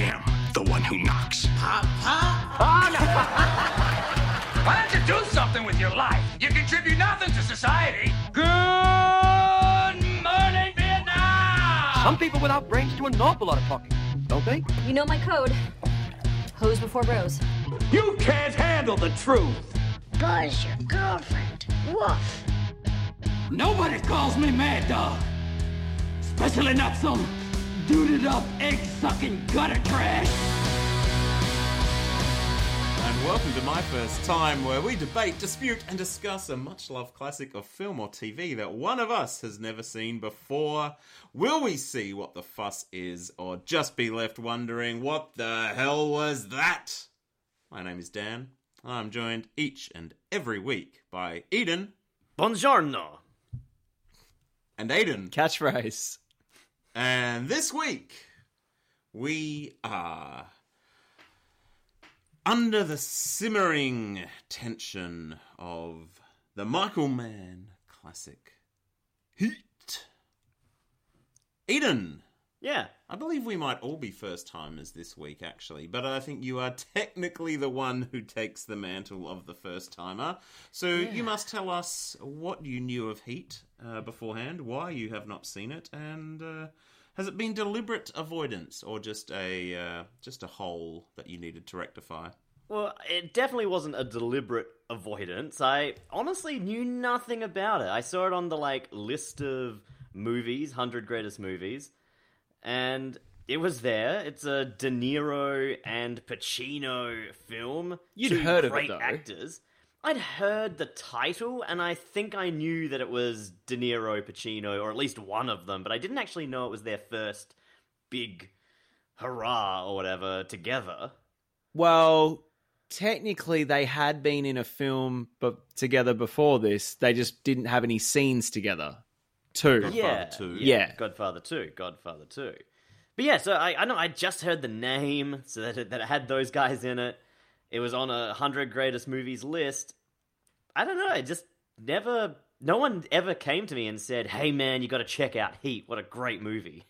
am the one who knocks. Papa, oh no! Why don't you do something with your life? You contribute nothing to society. Good morning, Vietnam! Some people without brains do an awful lot of talking, don't they? You know my code. Hose before bros. You can't handle the truth. Buzz, your girlfriend. Woof. Nobody calls me Mad Dog. Especially not some duded up, egg sucking gutter trash. And welcome to my first time where we debate, dispute, and discuss a much loved classic of film or TV that one of us has never seen before. Will we see what the fuss is, or just be left wondering what the hell was that? My name is Dan. I'm joined each and every week by Eden Buongiorno. and Aiden. Catchphrase. And this week, we are under the simmering tension of the Michael Mann classic Heat. Eden, Yeah. I believe we might all be first timers this week, actually, but I think you are technically the one who takes the mantle of the first timer. So you must tell us what you knew of Heat uh, beforehand, why you have not seen it, and uh, has it been deliberate avoidance or just a uh, just a hole that you needed to rectify? Well, it definitely wasn't a deliberate avoidance. I honestly knew nothing about it. I saw it on the like list of movies, 100 greatest movies, and it was there. It's a De Niro and Pacino film. You'd Two heard of it, great though. actors. I'd heard the title, and I think I knew that it was De Niro, Pacino, or at least one of them, but I didn't actually know it was their first big hurrah or whatever together. Well, technically, they had been in a film but together before this. They just didn't have any scenes together. Two. Godfather yeah, 2. Yeah. Godfather Two, Godfather Two. But yeah, so I, I know I just heard the name, so that it, that it had those guys in it. It was on a hundred greatest movies list. I don't know. I just never. No one ever came to me and said, "Hey, man, you got to check out Heat. What a great movie."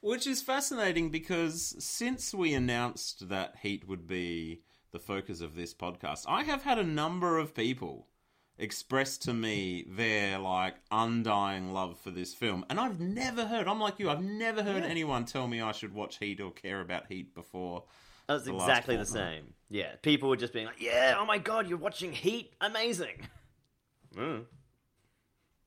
Which is fascinating because since we announced that Heat would be the focus of this podcast, I have had a number of people express to me their like undying love for this film. And I've never heard, I'm like you, I've never heard anyone tell me I should watch Heat or care about Heat before. That's The exactly the same. Yeah, people were just being like, "Yeah, oh my god, you're watching Heat, amazing." Mm.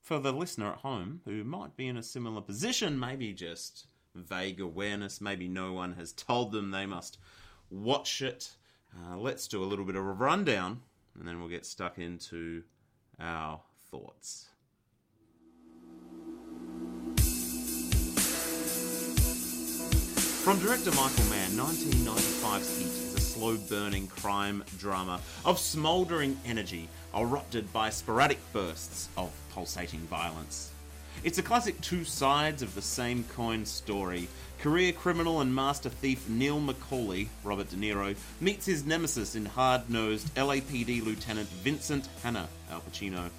For the listener at home who might be in a similar position, maybe just vague awareness, maybe no one has told them they must watch it. Uh, let's do a little bit of a rundown and then we'll get stuck into our thoughts. From director Michael Mann, 1995's Heat is a slow burning crime drama of smouldering energy, erupted by sporadic bursts of pulsating violence. It's a classic two sides of the same coin story. Career criminal and master thief Neil McCauley, Robert De Niro, meets his nemesis in hard nosed LAPD Lieutenant Vincent Hanna, Al Pacino.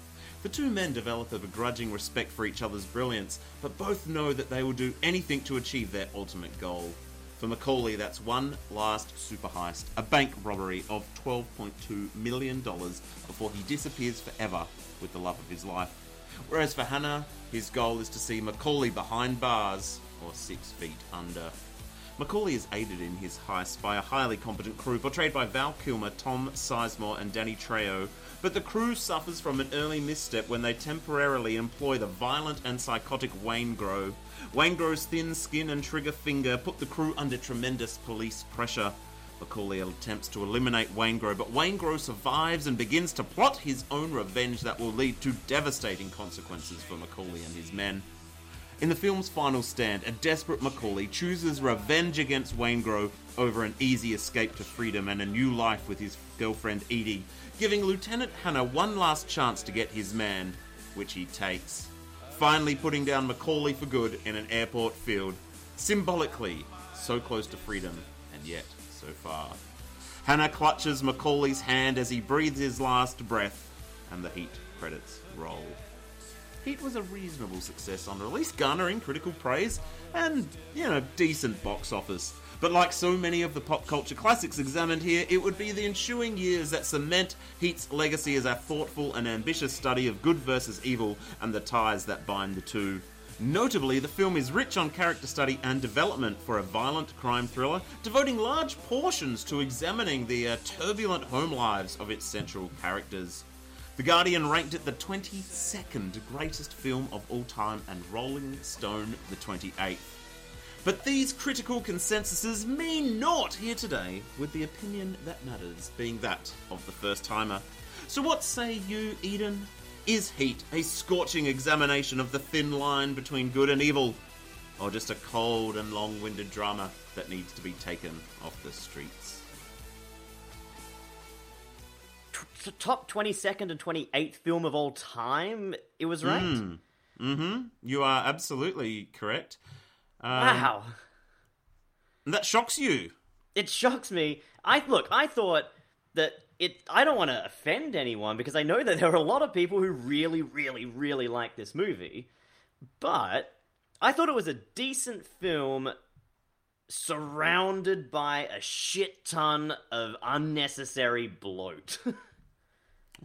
The two men develop a begrudging respect for each other's brilliance, but both know that they will do anything to achieve their ultimate goal. For McCauley, that's one last super heist, a bank robbery of $12.2 million before he disappears forever with the love of his life. Whereas for Hanna, his goal is to see McCauley behind bars or six feet under. McCauley is aided in his heist by a highly competent crew portrayed by Val Kilmer, Tom Sizemore, and Danny Trejo, but the crew suffers from an early misstep when they temporarily employ the violent and psychotic Waingro. Wayne Grow's thin skin and trigger finger put the crew under tremendous police pressure. McCauley attempts to eliminate Waingro, but Waingro survives and begins to plot his own revenge that will lead to devastating consequences for McCauley and his men. In the film's final stand, a desperate McCauley chooses revenge against Waingro over an easy escape to freedom and a new life with his girlfriend Edie, giving Lieutenant Hanna one last chance to get his man, which he takes. Finally putting down McCauley for good in an airport field, symbolically so close to freedom and yet so far. Hanna clutches McCauley's hand as he breathes his last breath, and the Heat credits roll. Heat was a reasonable success on release, garnering critical praise and, you know, decent box office. But like so many of the pop culture classics examined here, it would be the ensuing years that cement Heat's legacy as a thoughtful and ambitious study of good versus evil and the ties that bind the two. Notably, the film is rich on character study and development for a violent crime thriller, devoting large portions to examining the uh, turbulent home lives of its central characters. The Guardian ranked it the 22nd greatest film of all time and Rolling Stone the 28th. But these critical consensuses mean naught here today, with the opinion that matters being that of the first timer. So, what say you, Eden? Is Heat a scorching examination of the thin line between good and evil? Or just a cold and long winded drama that needs to be taken off the streets? T- top 22nd and 28th film of all time, it was ranked. Mm-hmm. You are absolutely correct. Um, Wow. That shocks you. It shocks me. I look, I thought that it I don't want to offend anyone because I know that there are a lot of people who really really really like this movie. But I thought it was a decent film surrounded by a shit ton of unnecessary bloat.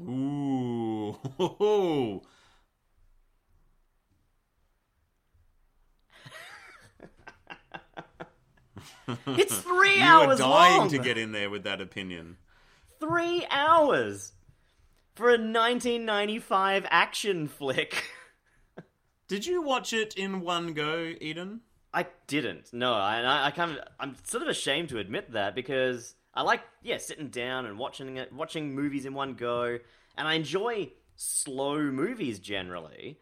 Ooh. it's 3 you are hours dying long. to get in there with that opinion. 3 hours for a 1995 action flick. Did you watch it in one go, Eden? I didn't. No, and I, I kind of, I'm sort of ashamed to admit that because I like, yeah, sitting down and watching it, watching movies in one go, and I enjoy slow movies generally,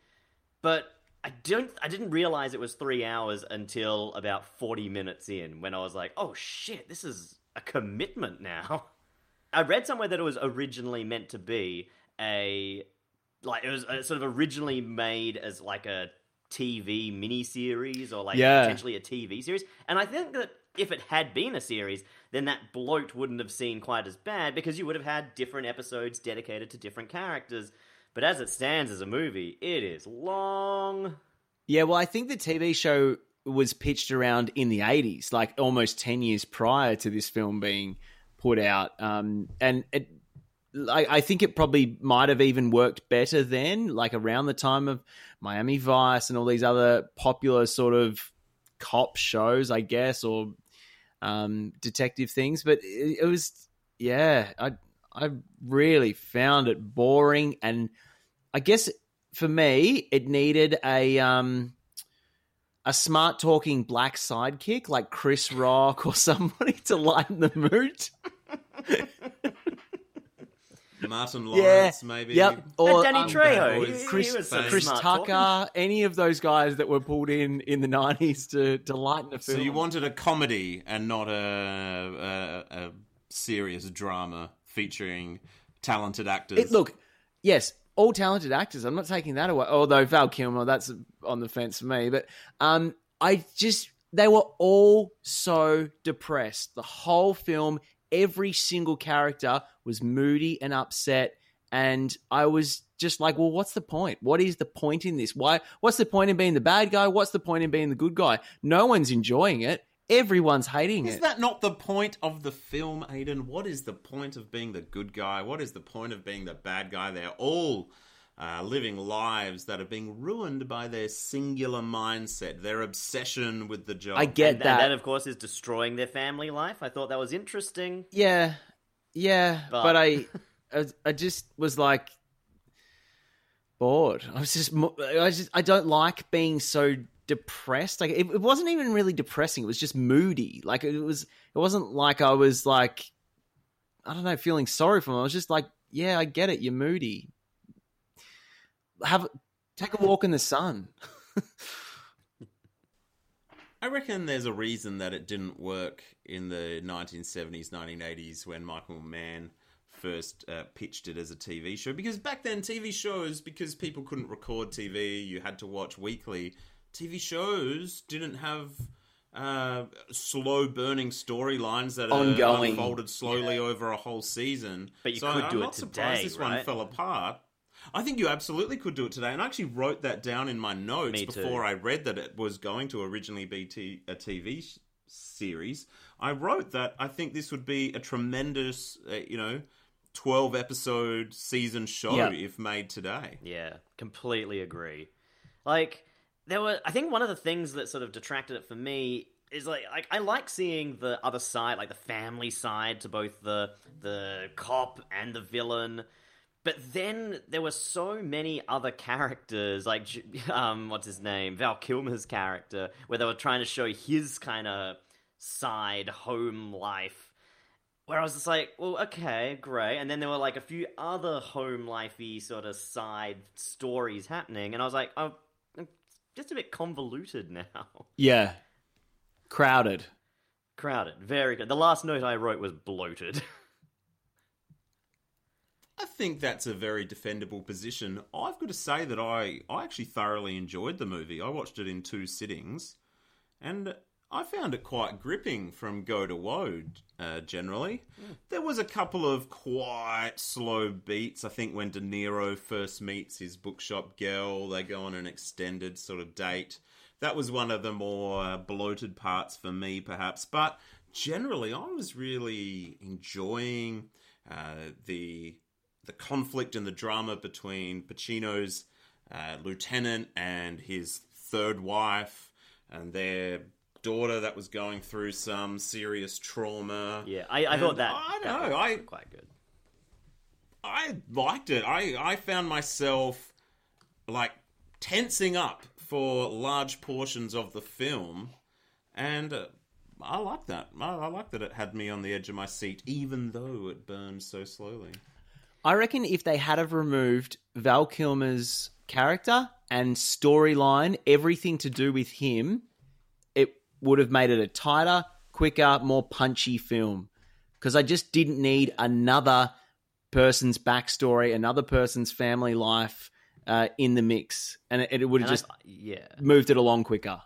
but I don't, I didn't realize it was three hours until about forty minutes in, when I was like, oh shit, this is a commitment now. I read somewhere that it was originally meant to be a like it was uh, sort of originally made as like a TV miniseries or like Yeah. potentially a TV series. And I think that if it had been a series, then that bloat wouldn't have seemed quite as bad because you would have had different episodes dedicated to different characters. But as it stands as a movie, it is long. Yeah, well, I think the TV show was pitched around in the 80s, like almost 10 years prior to this film being put out. Um, and it, I, I think it probably might have even worked better then, like around the time of Miami Vice and all these other popular sort of cop shows, I guess, or um, detective things. But it, it was, yeah, I I really found it boring, and I guess for me, it needed a um a smart talking black sidekick like Chris Rock or somebody to lighten the mood. Martin Yeah, Lawrence, maybe. Yep. Or Danny um, Trejo, he, Chris, he Chris Tucker, talking. any of those guys that were pulled in in the nineties to to lighten the film. So you wanted a comedy and not a, a, a serious drama featuring talented actors. It, look, yes, all talented actors. I'm not taking that away. Although Val Kilmer, that's on the fence for me. But um, I just they were all so depressed. The whole film, every single character was moody and upset, and I was just like, well, what's the point? What is the point in this? Why? What's the point in being the bad guy? What's the point in being the good guy? No one's enjoying it. Everyone's hating Is it. that not the point of the film, Aiden? What is the point of being the good guy? What is the point of being the bad guy? They're all uh, living lives that are being ruined by their singular mindset, their obsession with the job. I get And, that. and that, of course, is destroying their family life. I thought that was interesting. Yeah, yeah, But- but, I, I, I just was like bored. I was just, mo- I just, I don't like being so depressed. Like it, it wasn't even really depressing. It was just moody. Like it was, it wasn't like I was like, I don't know, feeling sorry for him. I was just like, yeah, I get it. You're moody. Have take a walk in the sun. I reckon there's a reason that it didn't work in the 1970s, 1980s when Michael Mann first uh, pitched it as a TV show. Because back then, TV shows, because people couldn't record TV, you had to watch weekly. TV shows didn't have uh, slow burning storylines that are Ongoing. unfolded slowly over a whole season. But you so could I'm do it not surprised today, this one fell apart. I think you absolutely could do it today, and I actually wrote that down in my notes Me too. before I read that it was going to originally be t- a TV sh- series, I wrote that I think this would be a tremendous, uh, you know, 12 episode season show Yeah. if made today. Yeah, completely agree. Like there were, I think one of the things that sort of detracted it for me is like, like I like seeing the other side, like the family side to both the the cop and the villain. But then there were so many other characters, like um, what's his name, Val Kilmer's character, where they were trying to show his kind of side home life where I was just like, well, okay, great. And then there were like a few other home lifey sort of side stories happening, and I was like, oh, just a bit convoluted now. Yeah. Crowded. Crowded, very good. The last note I wrote was bloated. I think that's a very defendable position. I've got to say that I, I actually thoroughly enjoyed the movie. I watched it in two sittings, and I found it quite gripping from go to woe, uh, generally. There was a couple of quite slow beats. I think when De Niro first meets his bookshop girl, they go on an extended sort of date. That was one of the more uh, bloated parts for me, perhaps. But generally, I was really enjoying uh, the the conflict and the drama between Pacino's uh, lieutenant and his third wife and their daughter that was going through some serious trauma. yeah, I, I thought that. I that know, was I- quite good. I liked it. I, I found myself like tensing up for large portions of the film, and uh, I like that. I, I like that it had me on the edge of my seat, even though it burned so slowly. I reckon if they had have removed Val Kilmer's character and storyline, everything to do with him, it would have made it a tighter, quicker, more punchy film. Because I just didn't need another person's backstory, another person's family life uh, in the mix, and it, it would have And I- just yeah, moved it along quicker.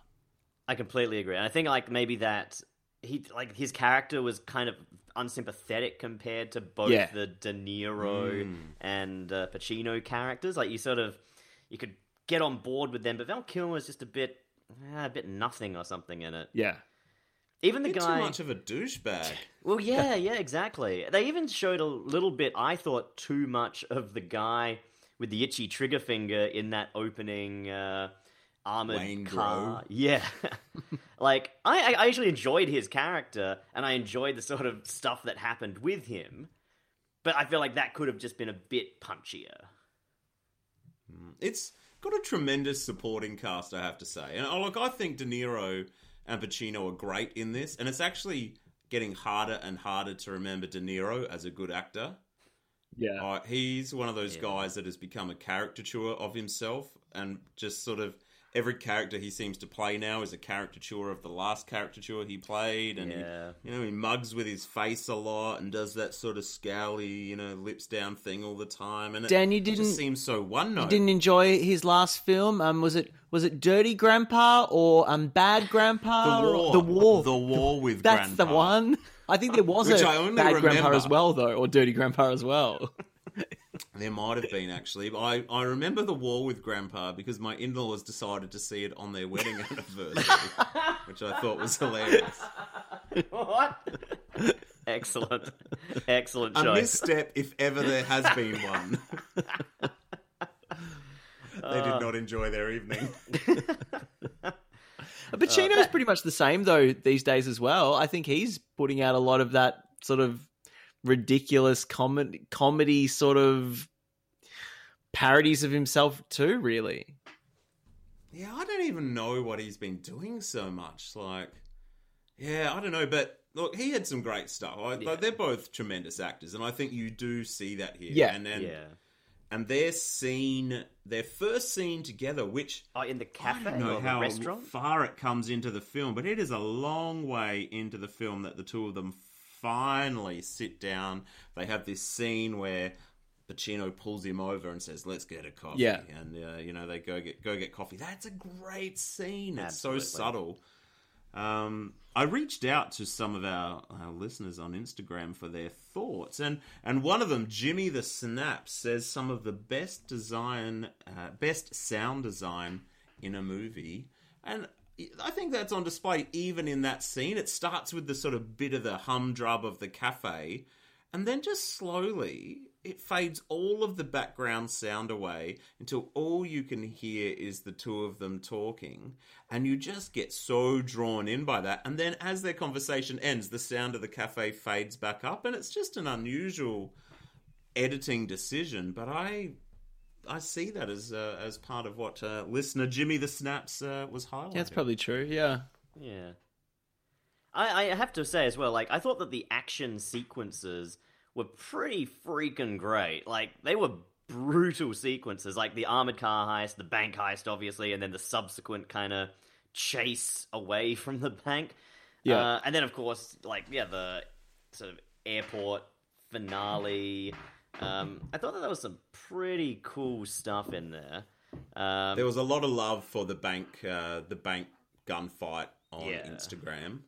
I completely agree. And I think like maybe that he like his character was kind of unsympathetic compared to both Yeah. the De Niro and uh, Pacino characters. Like you sort of you could get on board with them, but Val Kilmer was just a bit a bit nothing or something in it. Yeah. Even the guy too much of a douchebag. Well, yeah, yeah, exactly. They even showed a little bit, I thought, too much of the guy with the itchy trigger finger in that opening uh, armored Wayne car. Yeah. like, I, I actually enjoyed his character, and I enjoyed the sort of stuff that happened with him, but I feel like that could have just been a bit punchier. It's got a tremendous supporting cast, I have to say. And oh, look, I think De Niro and Pacino are great in this, and it's actually getting harder and harder to remember De Niro as a good actor. Yeah. Uh, he's one of those guys that has become a caricature of himself, and just sort of every character he seems to play now is a caricature of the last caricature he played, and Yeah. he, you know he mugs with his face a lot and does that sort of scowly, you know, lips down thing all the time, and it you didn't- seems so one note. You didn't enjoy his last film? Um, was it was it Dirty Grandpa or um Bad Grandpa? The War. The War. The War with That's the one. I think there was Which a I only Bad Grandpa as well, though, or Dirty Grandpa as well. There might have been actually. But I, I remember the war with Grandpa because my in laws decided to see it on their wedding anniversary, which I thought was hilarious. what? Excellent. Excellent A choice. misstep, if ever there has been one. they did uh, not enjoy their evening. Pacino's uh, pretty much the same though these days as well. I think he's putting out a lot of that sort of ridiculous comedy, comedy sort of parodies of himself too. Really, Yeah, I don't even know what he's been doing so much. Like, yeah, I don't know, but look, he had some great stuff. I, like, they're both tremendous actors, and I think you do see that here. Yeah. and then yeah. and their scene, their first scene together, which Oh, in the I cafe don't know or the how restaurant? far it comes into the film, but it is a long way into the film that the two of them finally sit down. They have this scene where Pacino pulls him over and says, "Let's get a coffee." Yeah. and uh, you know they go get go get coffee. That's a great scene. It's Absolutely. so subtle. Um, I reached out to some of our, our listeners on Instagram for their thoughts, and and one of them, Jimmy the Snap, says some of the best design, uh, best sound design in a movie, and I think that's on display even in that scene. It starts with the sort of bit of the humdrum of the cafe, and then just slowly it fades all of the background sound away until all you can hear is the two of them talking, and you just get so drawn in by that. And then as their conversation ends, the sound of the cafe fades back up, and it's just an unusual editing decision. But I I see that as uh, as part of what uh, listener Jimmy the Snaps uh, was highlighting. Yeah, that's probably true. Yeah. Yeah. I, I have to say as well, like, I thought that the action sequences were pretty freaking great. Like, they were brutal sequences, like the armored car heist, the bank heist, obviously, and then the subsequent kind of chase away from the bank. Yeah. Uh, and then, of course, like, yeah, the sort of airport finale. Um, I thought that there was some pretty cool stuff in there. Um, There was a lot of love for the bank uh, the bank gunfight on Yeah. Instagram.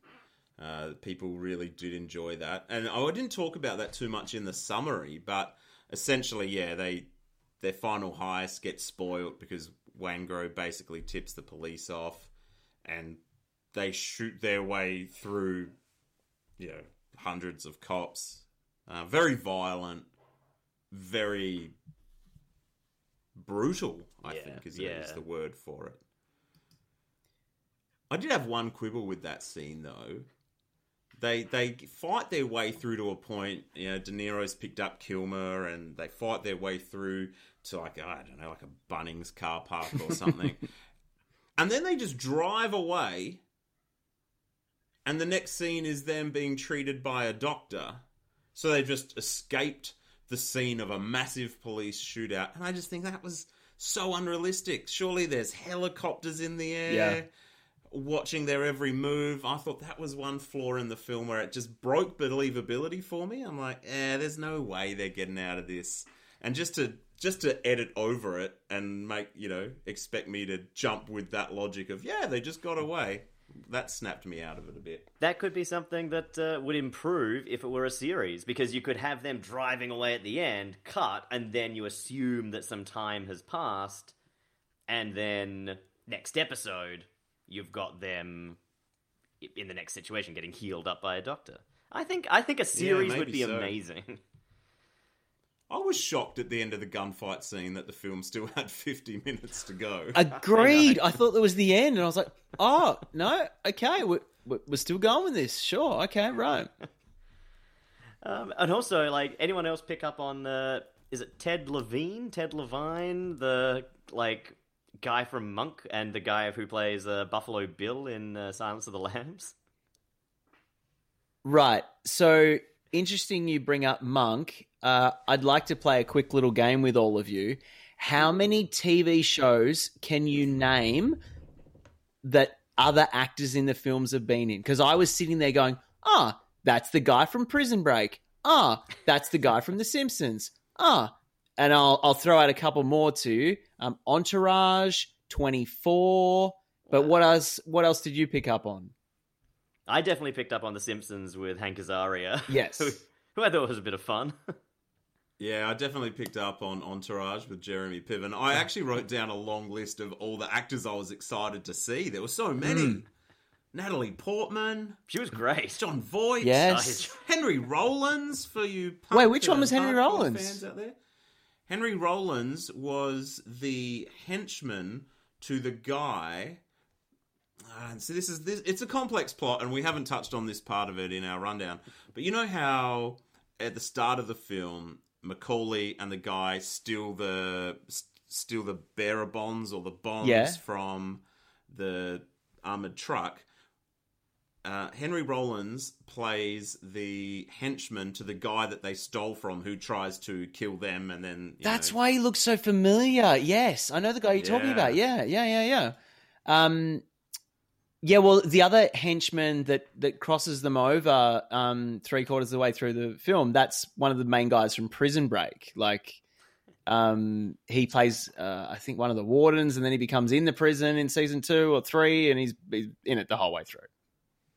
Uh, people really did enjoy that, and I didn't talk about that too much in the summary, but essentially, yeah, they their final heist gets spoiled because Waingro basically tips the police off, and they shoot their way through, you know, hundreds of cops. Uh, very violent, very brutal. I Yeah, think is, yeah. is the word for it. I did have one quibble with that scene though. They they fight their way through to a point. You know, De Niro's picked up Kilmer, and they fight their way through to like I don't know, like a Bunnings car park or something. and then they just drive away. And the next scene is them being treated by a doctor. So they've just escaped the scene of a massive police shootout. And I just think that was so unrealistic. Surely there's helicopters in the air Yeah. watching their every move. I thought that was one flaw in the film where it just broke believability for me. I'm like, eh, there's no way they're getting out of this. And just to just to edit over it and make, you know, expect me to jump with that logic of, yeah, they just got away. That snapped me out of it a bit. that could be something that uh, would improve if it were a series because you could have them driving away at the end, cut, and then you assume that some time has passed, and then next episode you've got them in the next situation getting healed up by a doctor. I think I think a series would be so. amazing. I was shocked at the end of the gunfight scene that the film still had 50 minutes to go. Agreed. I thought that was the end, and I was like, "Oh no, okay, we're, we're we're still going with this. Sure, okay, right." Um, and also, like anyone else pick up on the. is it Ted Levine, Ted Levine, the like guy from Monk, and the guy who plays uh, Buffalo Bill in uh, Silence of the Lambs? Right. So interesting you bring up Monk. Uh, I'd like to play a quick little game with all of you. How many TV shows can you name that other actors in the films have been in? Because I was sitting there going, ah, that's the guy from Prison Break. Ah, that's the guy from The Simpsons. Ah, and I'll I'll throw out a couple more too. Um, Entourage, Twenty Four. But what else? What else did you pick up on? I definitely picked up on The Simpsons with Hank Azaria. Yes. who, who I thought was a bit of fun. Yeah, I definitely picked up on Entourage with Jeremy Piven. I actually wrote down a long list of all the actors I was excited to see. There were so many. Hmm. Natalie Portman, she was great. Jon Voight, Yes. Oh, Henry Rollins for you. Wait, which one was Henry Rollins? Fans out there. Henry Rollins was the henchman to the guy. Uh, so this is this. It's a complex plot, and we haven't touched on this part of it in our rundown. But you know how at the start of the film, McCauley and the guy steal the steal the bearer bonds or the bombs Yeah. from the armored truck. Uh, Henry Rollins plays the henchman to the guy that they stole from, who tries to kill them, and then That's know, why he looks so familiar. Yes, I know the guy you're talking about. Yeah, yeah, yeah, yeah. Um, yeah. Well, the other henchman that that crosses them over um, three quarters of the way through the film. That's one of the main guys from Prison Break. Like, um, he plays, uh, I think, one of the wardens, and then he becomes in the prison in season two or three, and he's, he's in it the whole way through.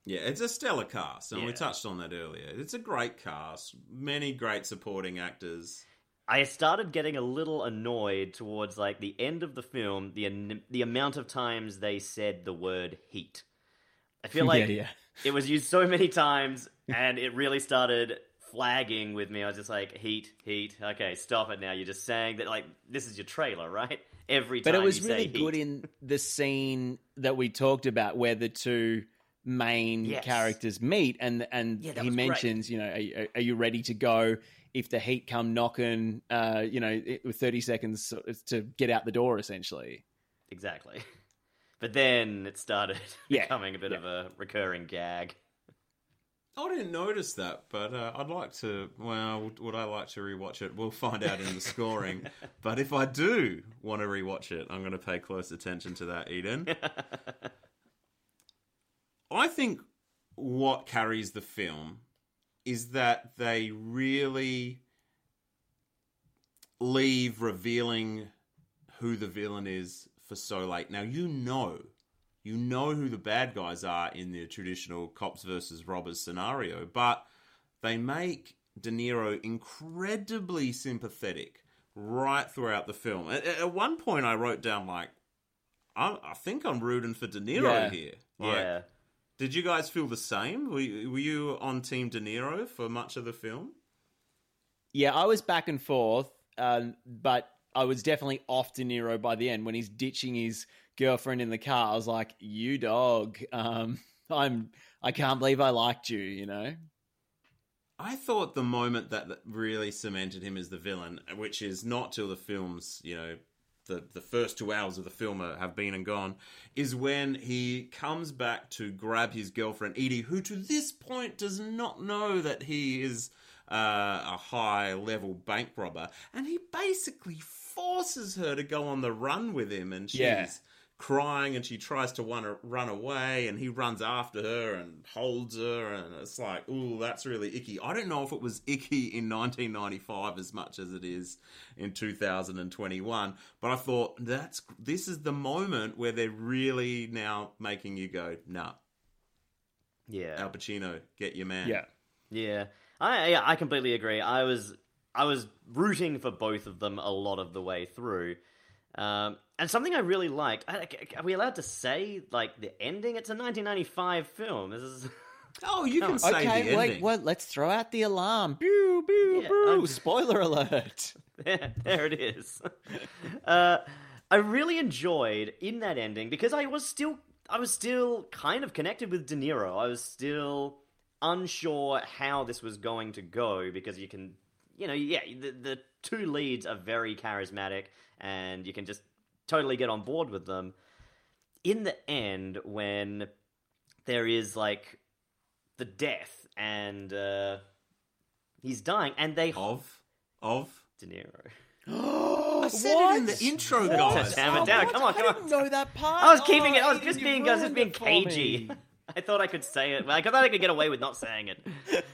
Yeah, it's a stellar cast, and we touched on that earlier. It's a great cast, many great supporting actors. I started getting a little annoyed towards like the end of the film, the the amount of times they said the word heat. I feel like yeah, yeah. it was used so many times, and it really started flagging with me. I was just like, heat, heat. Okay, stop it now. You're just saying that like this is your trailer, right? Every time But it was really good heat. in the scene that we talked about where the two main Yes. characters meet and and Yeah, he was great. mentions you know are, are you ready to go if the heat come knocking uh you know it- with 30 seconds to get out the door essentially Exactly. But then it started Yeah, becoming a bit yeah. of a recurring gag. I didn't notice that, but uh, I'd like to. Well, would, would I like to rewatch it? We'll find out in the scoring. but if I do want to rewatch it, I'm going to pay close attention to that, Eden. I think what carries the film is that they really leave revealing who the villain is for so late. Now you know, you know who the bad guys are in the traditional cops versus robbers scenario, but they make De Niro incredibly sympathetic right throughout the film. At, at one point, I wrote down like, I, I think I'm rooting for De Niro Yeah. here. Like, yeah. Did you guys feel the same? Were, you- were you on Team De Niro for much of the film? yeah i was back and forth um but i was definitely off de niro by the end when he's ditching his girlfriend in the car i was like you dog um i'm i can't believe i liked you you know I thought the moment that that really cemented him as the villain, which is not till the film's, you know, the, the first two hours of the film are, have been and gone, is when he comes back to grab his girlfriend Edie, who to this point does not know that he is uh, a high level bank robber, and he basically forces her to go on the run with him, and she's Yeah. Crying and she tries to run, run away and he runs after her and holds her and it's like ooh that's really icky i don't know if it was icky in 1995 as much as it is in 2021 but i thought that's this is the moment where they're really now making you go nah Yeah. al pacino get your man yeah Yeah, I yeah, I completely agree. I was I was rooting for both of them a lot of the way through. Um, and something I really liked. I, are we allowed to say like the ending? It's a 1995 film. This is oh you can say the okay ending wait what let's throw out the alarm Boo, boo, Yeah, pew. I'm- spoiler alert there, there it is. uh, I really enjoyed in that ending because I was still I was still kind of connected with De Niro. I was still unsure how this was going to go because you can you know yeah the the two leads are very charismatic and you can just totally get on board with them. In the end when there is like the death and uh, he's dying and they of of De Niro. i said it in the intro guys Damn it down. Come on, come I on. didn't know that part. I was keeping Oh, it. I was just being, I was just being cagey. I thought I could say it. Like, I thought I could get away with not saying it.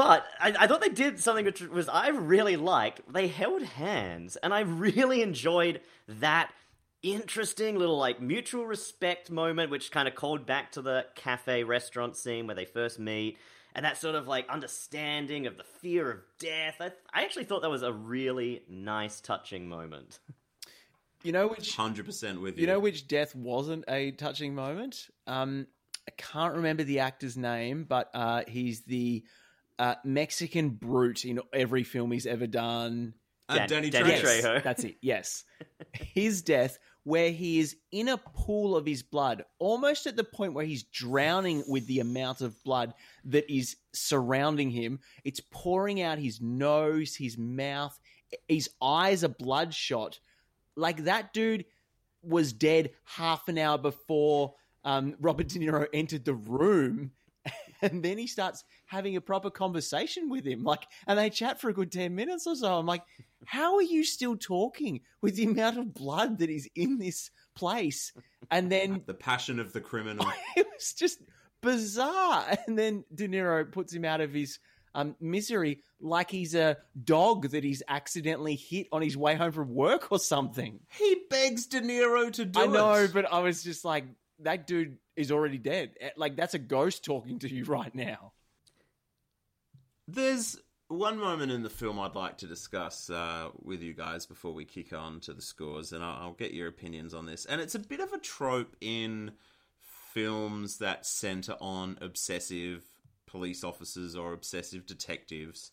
But I, I thought they did something which was I really liked. They held hands, and I really enjoyed that interesting little like mutual respect moment, which kind of called back to the cafe restaurant scene where they first meet, and that sort of like understanding of the fear of death. I, I actually thought that was a really nice, touching moment. You know which 100% with you you know which death wasn't a touching moment. Um, I can't remember the actor's name, but uh, he's the uh, Mexican brute in every film he's ever done. Uh, Dan- Danny, Danny Trejo. Trejo. That's it. Yes, his death, where he is in a pool of his blood, almost at the point where he's drowning with the amount of blood that is surrounding him. It's pouring out his nose, his mouth, his eyes are bloodshot. Like that dude was dead half an hour before um, Robert De Niro entered the room. And then he starts having a proper conversation with him. Like, and they chat for a good 10 minutes or so. I'm like, how are you still talking with the amount of blood that is in this place? And then the passion of the criminal it was just bizarre. And then De Niro puts him out of his um, misery like he's a dog that he's accidentally hit on his way home from work or something. he begs de niro to do it. I know, but I was just like, that dude is already dead. Like, that's a ghost talking to you right now. There's one moment in the film I'd like to discuss uh, with you guys before we kick on to the scores, and I'll, I'll get your opinions on this. And it's a bit of a trope in films that center on obsessive police officers or obsessive detectives.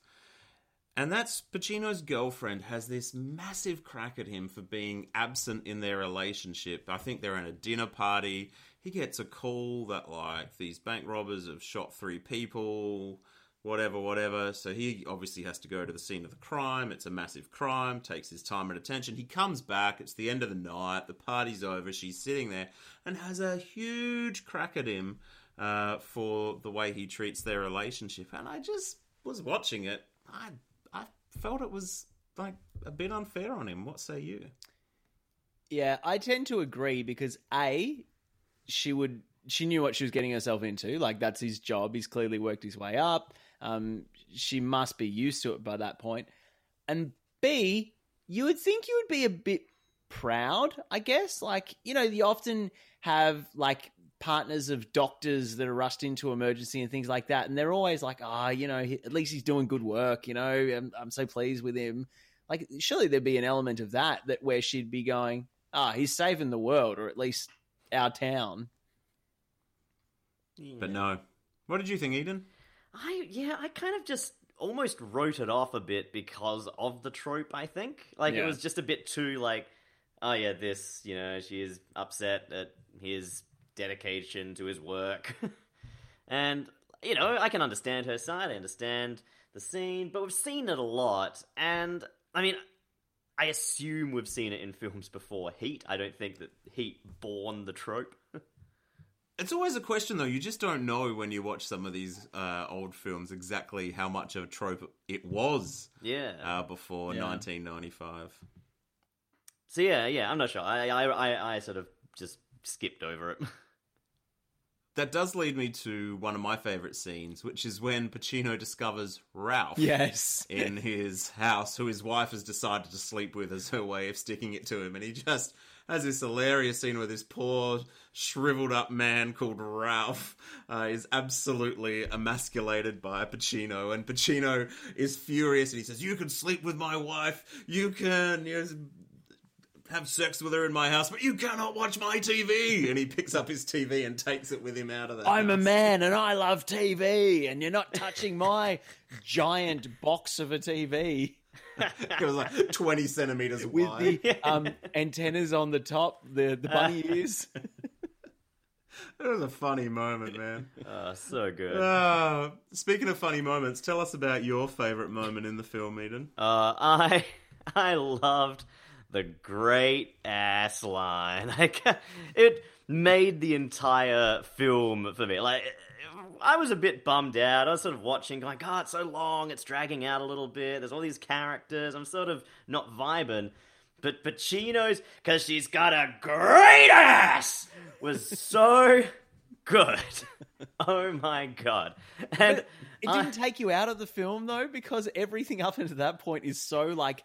And that's Pacino's girlfriend has this massive crack at him for being absent in their relationship. I think they're at a dinner party. He gets a call that, like, these bank robbers have shot three people, whatever, whatever. So he obviously has to go to the scene of the crime. It's a massive crime, takes his time and attention. He comes back. It's the end of the night. The party's over. She's sitting there and has a huge crack at him uh, for the way he treats their relationship. And I just was watching it. I I felt it was like a bit unfair on him. What say you? Yeah, I tend to agree because a she would she knew what she was getting herself into. Like that's his job. He's clearly worked his way up. Um, she must be used to it by that point. And b you would think you would be a bit proud. I guess like you know you often have like partners of doctors that are rushed into emergency and things like that, and they're always like, ah, you know, at least he's doing good work. You know, I'm, I'm so pleased with him. Like surely there'd be an element of that that where she'd be going, ah, he's saving the world or at least our town. But no. What did you think, Eden? I yeah, I kind of just almost wrote it off a bit because of the trope. I think like it was just a bit too like, oh yeah, this you know she is upset at his dedication to his work, and you know I can understand her side. I understand the scene, but we've seen it a lot, and I mean. I assume we've seen it in films before. Heat, I don't think that Heat born the trope. It's always a question, though. You just don't know when you watch some of these uh, old films exactly how much of a trope it was yeah. uh, before Yeah. 1995. So yeah, yeah, I'm not sure. I, I, I, I sort of just skipped over it. That does lead me to one of my favourite scenes, which is when Pacino discovers Ralph. Yes. in his house, who his wife has decided to sleep with as her way of sticking it to him. And he just has this hilarious scene where this poor, shriveled up man called Ralph uh, is absolutely emasculated by Pacino. And Pacino is furious and he says, You can sleep with my wife, you can. You know, have sex with her in my house, but you cannot watch my TV. And he picks up his TV and takes it with him out of the I'm a man and I love TV, and you're not touching my giant box of a TV It was like 20 centimeters with wide. the um, antennas on the top, the, the bunny ears. It was a funny moment, man. uh, so good. Uh, speaking of funny moments, tell us about your favourite moment in the film, Eden. Uh, I I loved the great ass line. Like it made the entire film for me. Like I was a bit bummed out. I was sort of watching, going, "God, it's so long. It's dragging out a little bit. There's all these characters. I'm sort of not vibing." But Pacino's, because she's got a great ass, was so good. oh my god! And It didn't take you out of the film though, because everything up until that point is so like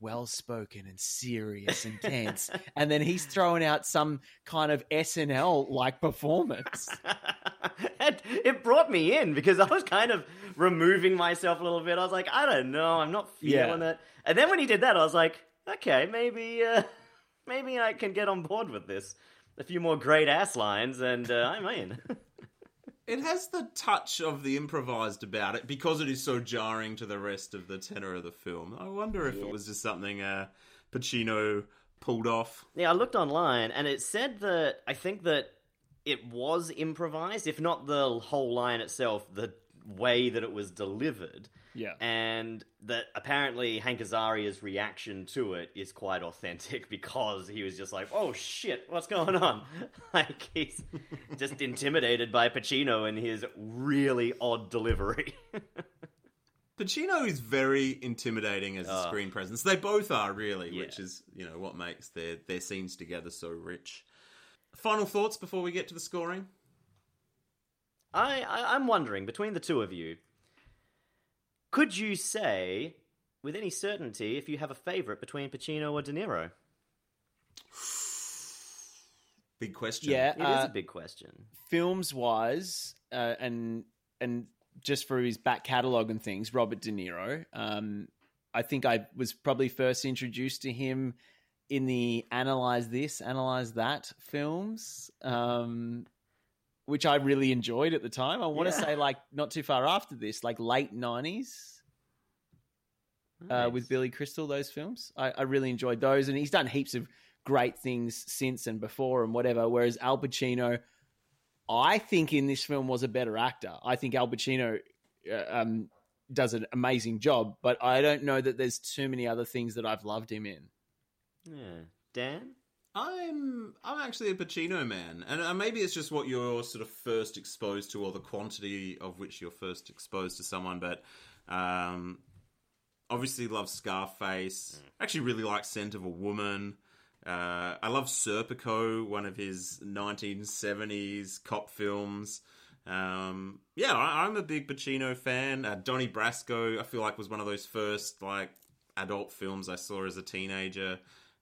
well spoken and serious and tense, and then he's throwing out some kind of SNL like performance. and it brought me in because I was kind of removing myself a little bit. I was like, I don't know, I'm not feeling Yeah. it. And then when he did that, I was like, okay, maybe, uh, maybe I can get on board with this. A few more great ass lines, and uh, I'm in. It has the touch of the improvised about it because it is so jarring to the rest of the tenor of the film. I wonder if it was just something uh, Pacino pulled off. yeah, I looked online, and it said that I think that it was improvised, if not the whole line itself, the way that it was delivered. Yeah. and that apparently Hank Azaria's reaction to it is quite authentic because he was just like, "Oh shit, what's going on?" like he's just intimidated by Pacino and his really odd delivery. Pacino is very intimidating as a Oh. screen presence. They both are really, Yeah. which is you know what makes their their scenes together so rich. Final thoughts before we get to the scoring. I, I I'm wondering between the two of you, could you say with any certainty if you have a favorite between Pacino or De Niro? Big question. Yeah, It is uh, a big question. films wise, uh, and and just for his back catalogue and things, Robert De Niro. Um, I think I was probably first introduced to him in the Analyze This, Analyze That films, um, which I really enjoyed at the time. I want to Yeah. say, like, not too far after this, like late 90s uh, with Billy Crystal, those films. I, I really enjoyed those. And he's done heaps of great things since and before and whatever. Whereas Al Pacino, I think in this film was a better actor. I think Al Pacino uh, um, does an amazing job, but I don't know that there's too many other things that I've loved him in. Yeah. Dan? I'm I'm actually a Pacino man, and uh, maybe it's just what you're sort of first exposed to, or the quantity of which you're first exposed to someone. But um, obviously, love Scarface. Actually, really like Scent of a Woman. Uh, I love Serpico, one of his 1970s cop films. Um, yeah, I, I'm a big Pacino fan. Uh, Donnie Brasco, I feel like was one of those first like adult films I saw as a teenager,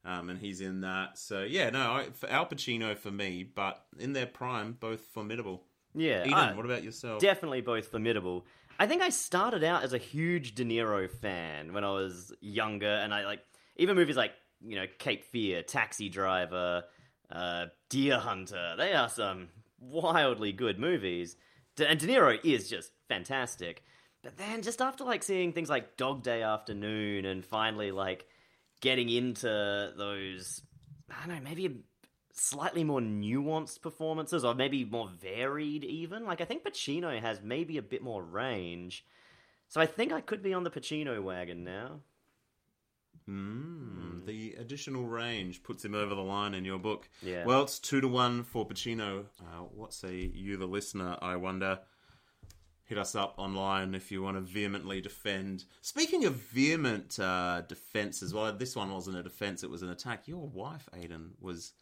um, and he's in that. So yeah, no, I, for Al Pacino for me, but in their prime, both formidable. Yeah. Eden, I- what about yourself? Definitely both formidable. I think I started out as a huge De Niro fan when I was younger, and I like even movies like you know Cape Fear, Taxi Driver, uh, Deer Hunter. They are some wildly good movies, De- and De Niro is just fantastic. But then just after like seeing things like Dog Day Afternoon, and finally like getting into those, I don't know, maybe slightly more nuanced performances or maybe more varied even like i think pacino has maybe a bit more range so i think i could be on the pacino wagon now Mm, the additional range puts him over the line in your book. Yeah. Well, it's two to one for Pacino. Uh, what say you, the listener? I wonder. Hit us up online if you want to vehemently defend. Speaking of vehement uh, defenses, well, this one wasn't a defense; it was an attack. Your wife, Aiden, was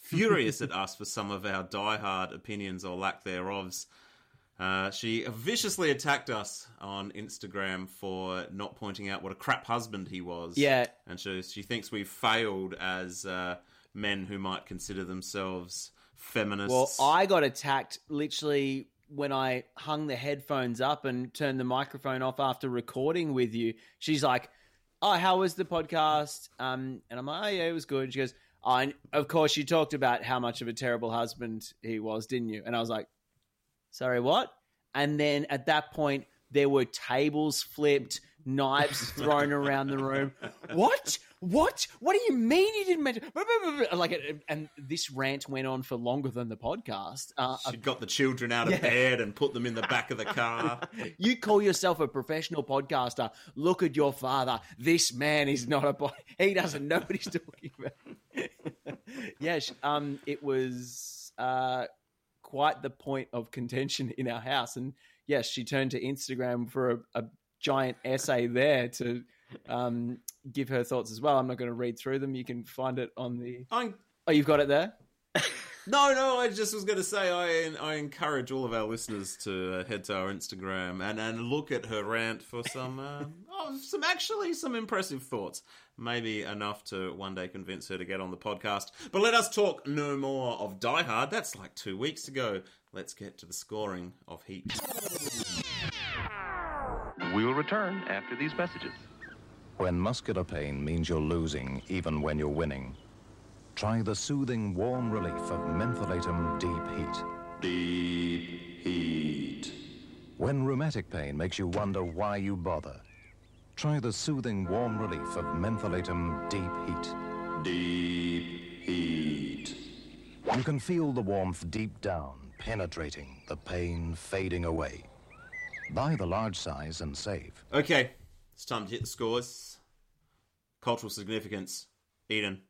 furious at us for some of our diehard opinions or lack thereof. Uh, she viciously attacked us on Instagram for not pointing out what a crap husband he was. Yeah. And she, she thinks we've failed as uh, men who might consider themselves feminists. Well, I got attacked literally when I hung the headphones up and turned the microphone off after recording with you. She's like, "Oh, how was the podcast?" Um, and I'm like, "Oh yeah, it was good." She goes, oh, and "Of course, you talked about how much of a terrible husband he was, didn't you?" And I was like, "Sorry, what?" And then at that point, there were tables flipped, knives thrown around the room. What? What? What do you mean you didn't mention? Like, it- and this rant went on for longer than the podcast. Uh, she got the children out of bed and put them in the back of the car. you call yourself a professional podcaster. Look at your father. This man is not a. bo- He doesn't know what he's talking about. yes, um, it was uh, quite the point of contention in our house, and yes, she turned to Instagram for a, a giant essay there to um, give her thoughts as well. I'm not going to read through them. You can find it on the. I, Oh, you've got it there. no, no, I just was going to say I, I encourage all of our listeners to uh, head to our Instagram and, and look at her rant for some uh, oh, some actually some impressive thoughts. Maybe enough to one day convince her to get on the podcast. But let us talk no more of Die Hard. That's like two weeks ago. Let's get to the scoring of Heat. We will return after these messages. When muscular pain means you're losing even when you're winning, try the soothing warm relief of mentholatum deep heat. Deep heat. When rheumatic pain makes you wonder why you bother, try the soothing warm relief of mentholatum deep heat. Deep heat. You can feel the warmth deep down, penetrating, the pain fading away. Buy the large size and save. Okay, it's time to hit the scores. Cultural significance. Eden.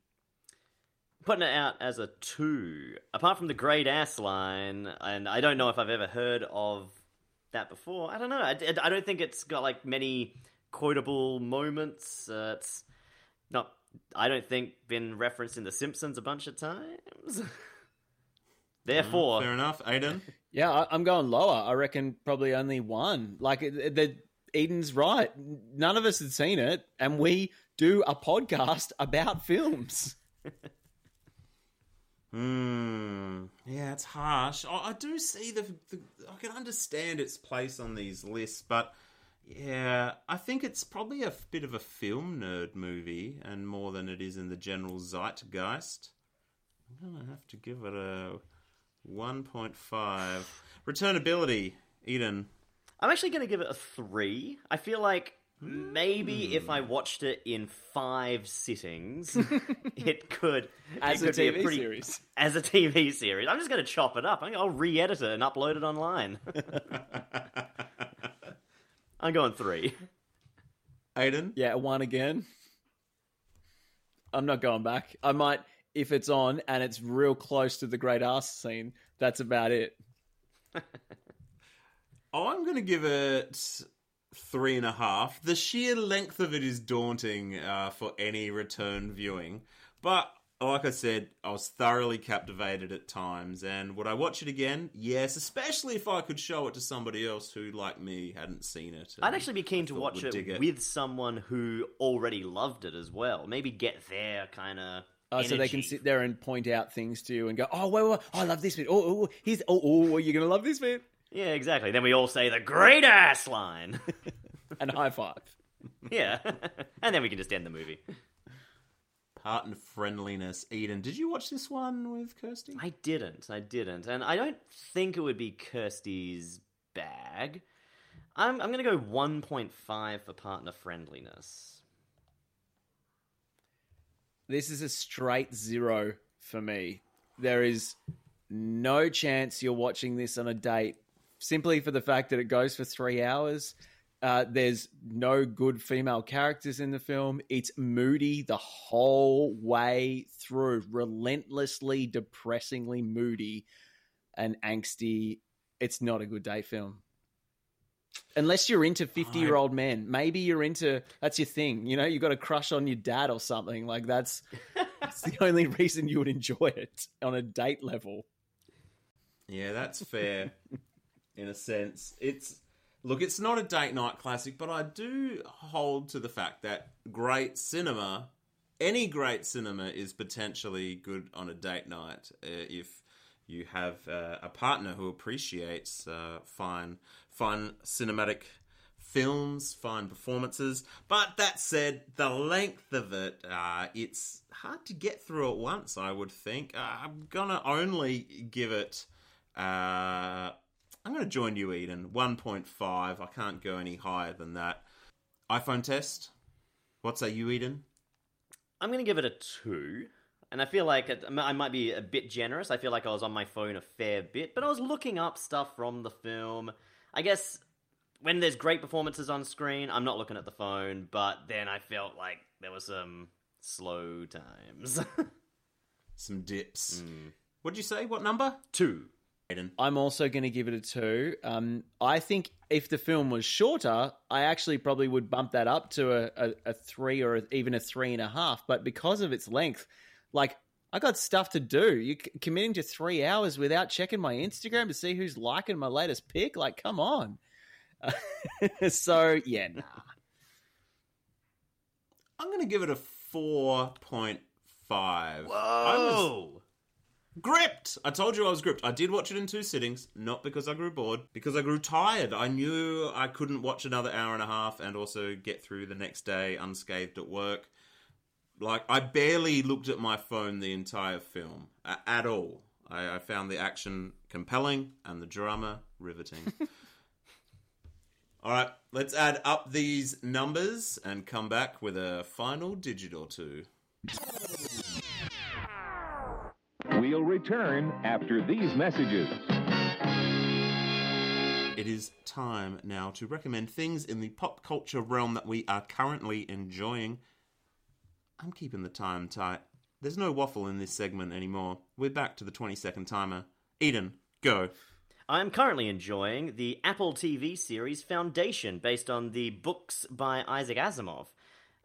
putting it out as a two. Apart from the great ass line, and I don't know if I've ever heard of that before. I don't know. I, I don't think it's got like many quotable moments. Uh, it's not. I don't think been referenced in The Simpsons a bunch of times. Therefore, Fair enough. Aiden. Yeah, I, I'm going lower. I reckon probably only one. Like it- it- the Eden's right. None of us had seen it, and we do a podcast about films. Hmm. Yeah, it's harsh. I, I do see the, the. I can understand its place on these lists, but yeah, I think it's probably a f- bit of a film nerd movie, and more than it is in the general zeitgeist. I'm gonna have to give it a one point five. Returnability, Eden. I'm actually going to give it a three. I feel like maybe if I hmm. watched it in five sittings, it could As it a could be TV pretty, series. As a TV series, I'm just going to chop it up. I'm- I'll re-edit it and upload it online. I'm going three. Aiden. Yeah, one again. I'm not going back. I might if it's on and it's real close to the great ass scene. That's about it. I'm going to give it three and a half. The sheer length of it is daunting uh, for any return viewing, but like I said, I was thoroughly captivated at times. And would I watch it again? Yes, especially if I could show it to somebody else who, like me, hadn't seen it. I'd actually be keen to watch would it, with someone who already loved it as well. Maybe get their kind of. Oh, so they can sit there and point out things to you and go, "Oh, wait, wait, oh, I love this bit. Oh, oh, here's oh, oh, you're gonna love this bit." Yeah, exactly. Then we all say the great ass line. and high five. yeah. and then we can just end the movie. Partner friendliness. Eden, did you watch this one with Kirsty? I didn't. I didn't. And I don't think it would be Kirsty's bag. I'm, I'm going to go 1.5 for partner friendliness. This is a straight zero for me. There is no chance you're watching this on a date simply for the fact that it goes for three hours. Uh, there's no good female characters in the film. It's moody the whole way through, relentlessly, depressingly moody and angsty. It's not a good date film. Unless you're into 50 year old men. Maybe you're into, that's your thing. You know, you've got a crush on your dad or something. Like, that's, that's the only reason you would enjoy it on a date level. Yeah, that's fair in a sense. It's look, it's not a date night classic, but I do hold to the fact that great cinema, any great cinema, is potentially good on a date night uh, if you have uh, a partner who appreciates uh, fine, fine cinematic films, fine performances. But that said, the length of it, uh, it's hard to get through at once. I would think. Uh, I'm gonna only give it. Uh, I'm going to join you, Eden. 1.5. I can't go any higher than that. iPhone test. What say you, Eden? I'm going to give it a 2. And I feel like it, I might be a bit generous. I feel like I was on my phone a fair bit, but I was looking up stuff from the film. I guess when there's great performances on screen, I'm not looking at the phone, but then I felt like there were some slow times. Some dips. Hmm. What'd you say? What number? Two. Aiden. I'm also going to give it a two. Um, I think if the film was shorter, I actually probably would bump that up to a, a, a three or even a three and a half. But because of its length, like I got stuff to do. You c- committing to three hours without checking my Instagram to see who's liking my latest pic? Like, come on. so yeah, nah. I'm going to give it a 4.5. I was Whoa! Gripped. I told you I was gripped. I did watch it in two sittings, not because I grew bored, because I grew tired. I knew I couldn't watch another hour and a half and also get through the next day unscathed at work. Like, I barely looked at my phone the entire film a- at all. I, I found the action compelling and the drama riveting. all right, let's add up these numbers and come back with a final digit or two. We'll return after these messages. It is time now to recommend things in the pop culture realm that we are currently enjoying. I'm keeping the time tight. There's no waffle in this segment anymore. We're back to the 20 second timer. Eden, go. I'm currently enjoying the Apple TV series Foundation, based on the books by Isaac Asimov.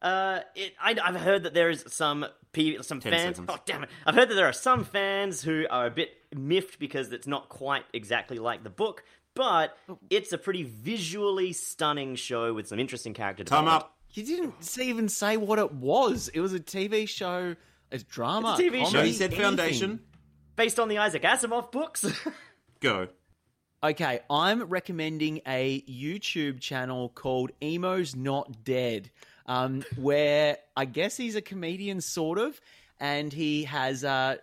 Uh, it, I, I've heard that there is some pe- some Ten fans. seconds. Oh damn it! I've heard that there are some fans who are a bit miffed because it's not quite exactly like the book, but it's a pretty visually stunning show with some interesting character Time up. You didn't even say what it was. It was a TV show. It's drama. It's a TV show. comedy, No, you said anything. Foundation. based on the Isaac Asimov books. Go. Okay, I'm recommending a YouTube channel called Emo's Not Dead, um, where I guess he's a comedian, sort of, and he has uh,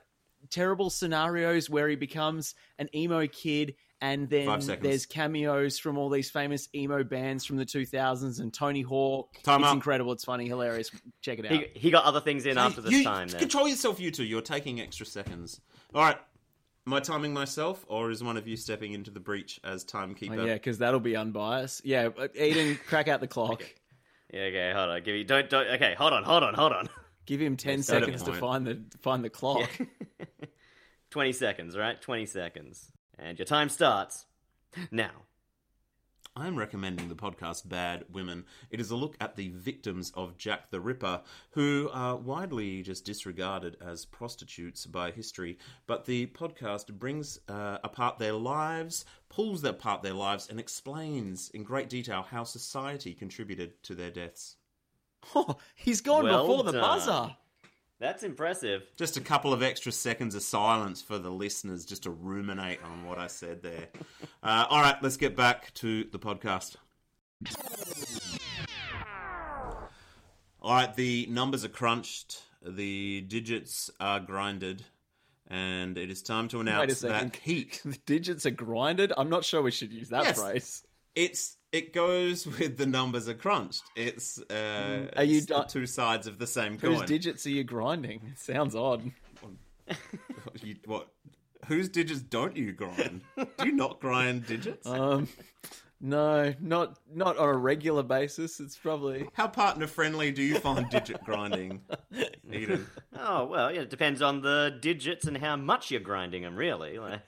terrible scenarios where he becomes an emo kid, and then there's cameos from all these famous emo bands from the 2000s and Tony Hawk. Time it's up. incredible. It's funny, hilarious. Check it out. he, he got other things in after this you, time. Then. Control yourself, you two. You're taking extra seconds. All right. Am I timing myself, or is one of you stepping into the breach as timekeeper? Oh, yeah, because that'll be unbiased. Yeah, Eden, crack out the clock. Yeah, okay, hold on. Give you don't don't. Okay, hold on, hold on, hold on. Give him ten Yes, at seconds to find the find the clock. Twenty seconds, right? Twenty seconds, and your time starts now. I'm recommending the podcast Bad Women. It is a look at the victims of Jack the Ripper, who are widely just disregarded as prostitutes by history. But the podcast brings uh, apart their lives, pulls apart their lives, and explains in great detail how society contributed to their deaths. Oh, he's gone Well before the done. buzzer. That's impressive. Just a couple of extra seconds of silence for the listeners just to ruminate on what I said there. Uh, all right, let's get back to the podcast. All right, the numbers are crunched, the digits are grinded, and it is time to Wait a announce second. that Heat. The digits are grinded. I'm not sure we should use that Yes. phrase. It's it goes with the numbers are crunched. It's uh, Are you it's the two sides of the same coin. Whose digits are you grinding? It sounds odd. You- what? Whose digits don't you grind? Do you not grind digits? Um, no, not not on a regular basis. It's probably How partner friendly do you find digit grinding, Eden? Oh well, yeah, it depends on the digits and how much you're grinding them. Really, like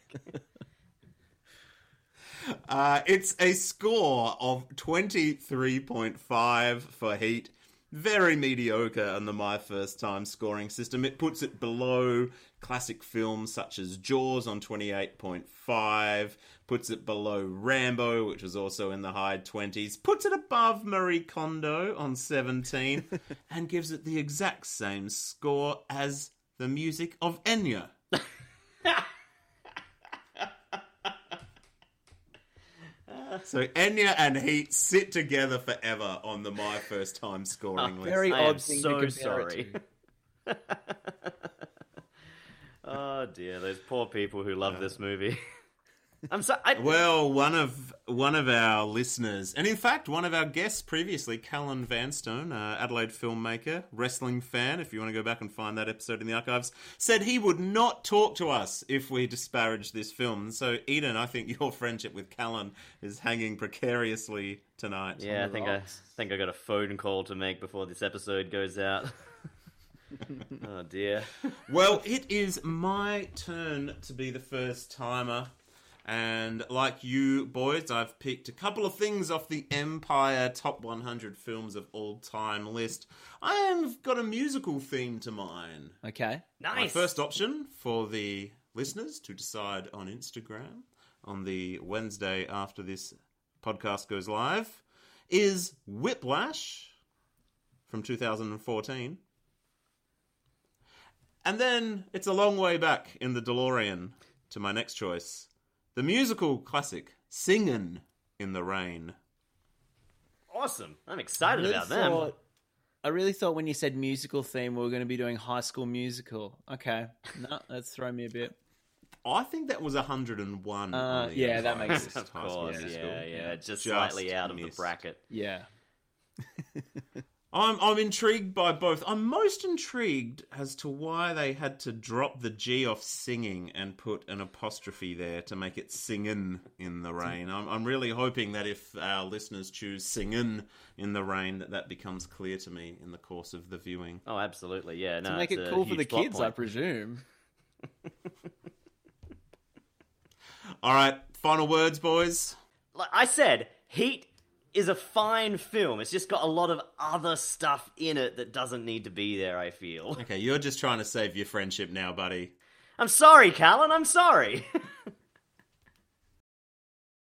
Uh, it's a score of 23.5 for Heat. Very mediocre on the My First Time scoring system. It puts it below classic films such as Jaws on 28.5, puts it below Rambo, which was also in the high 20s, puts it above Marie Kondo on 17, and gives it the exact same score as the music of Enya. So Enya and Heat sit together forever on the My First Time scoring ah, list. very I am odd thing so to compare sorry. it to. oh dear, those poor people who love uh, this movie. I'm sorry. I, Well, one of one of our listeners, and in fact, one of our guests previously, Callan Vanstone, uh, Adelaide filmmaker, wrestling fan. If you want to go back and find that episode in the archives, said he would not talk to us if we disparaged this film. So, Eden, I think your friendship with Callan is hanging precariously tonight. yeah, I think I think I got a phone call to make before this episode goes out. oh dear. Well, it is my turn to be the first timer. And like you boys, I've picked a couple of things off the Empire Top 100 Films of All Time list. I have got a musical theme to mine. Okay. Nice. My first option for the listeners to decide on Instagram on the Wednesday after this podcast goes live is Whiplash from 2014. And then it's a long way back in the DeLorean to my next choice the musical classic Singin' in the Rain. Awesome. I'm excited really about them. thought- I really thought when you said musical theme, we were going to be doing High School Musical. Okay, no, that's thrown me a bit. I think that was 101. Uh, on yeah, that makes list, of course, Musical. yeah, yeah, just, Just slightly out of the bracket. Yeah. I'm I'm intrigued by both. I'm most intrigued as to why they had to drop the G off singing and put an apostrophe there to make it singin' in the rain. I'm I'm really hoping that if our listeners choose singin' in the rain, that that becomes clear to me in the course of the viewing. Oh, absolutely, yeah. No, to make it cool for the huge plot kids, I presume. All right, final words, boys. Like I said, Heat is a fine film. It's just got a lot of other stuff in it that doesn't need to be there. I feel. Okay, you're just trying to save your friendship now, buddy. I'm sorry, Callan. I'm sorry.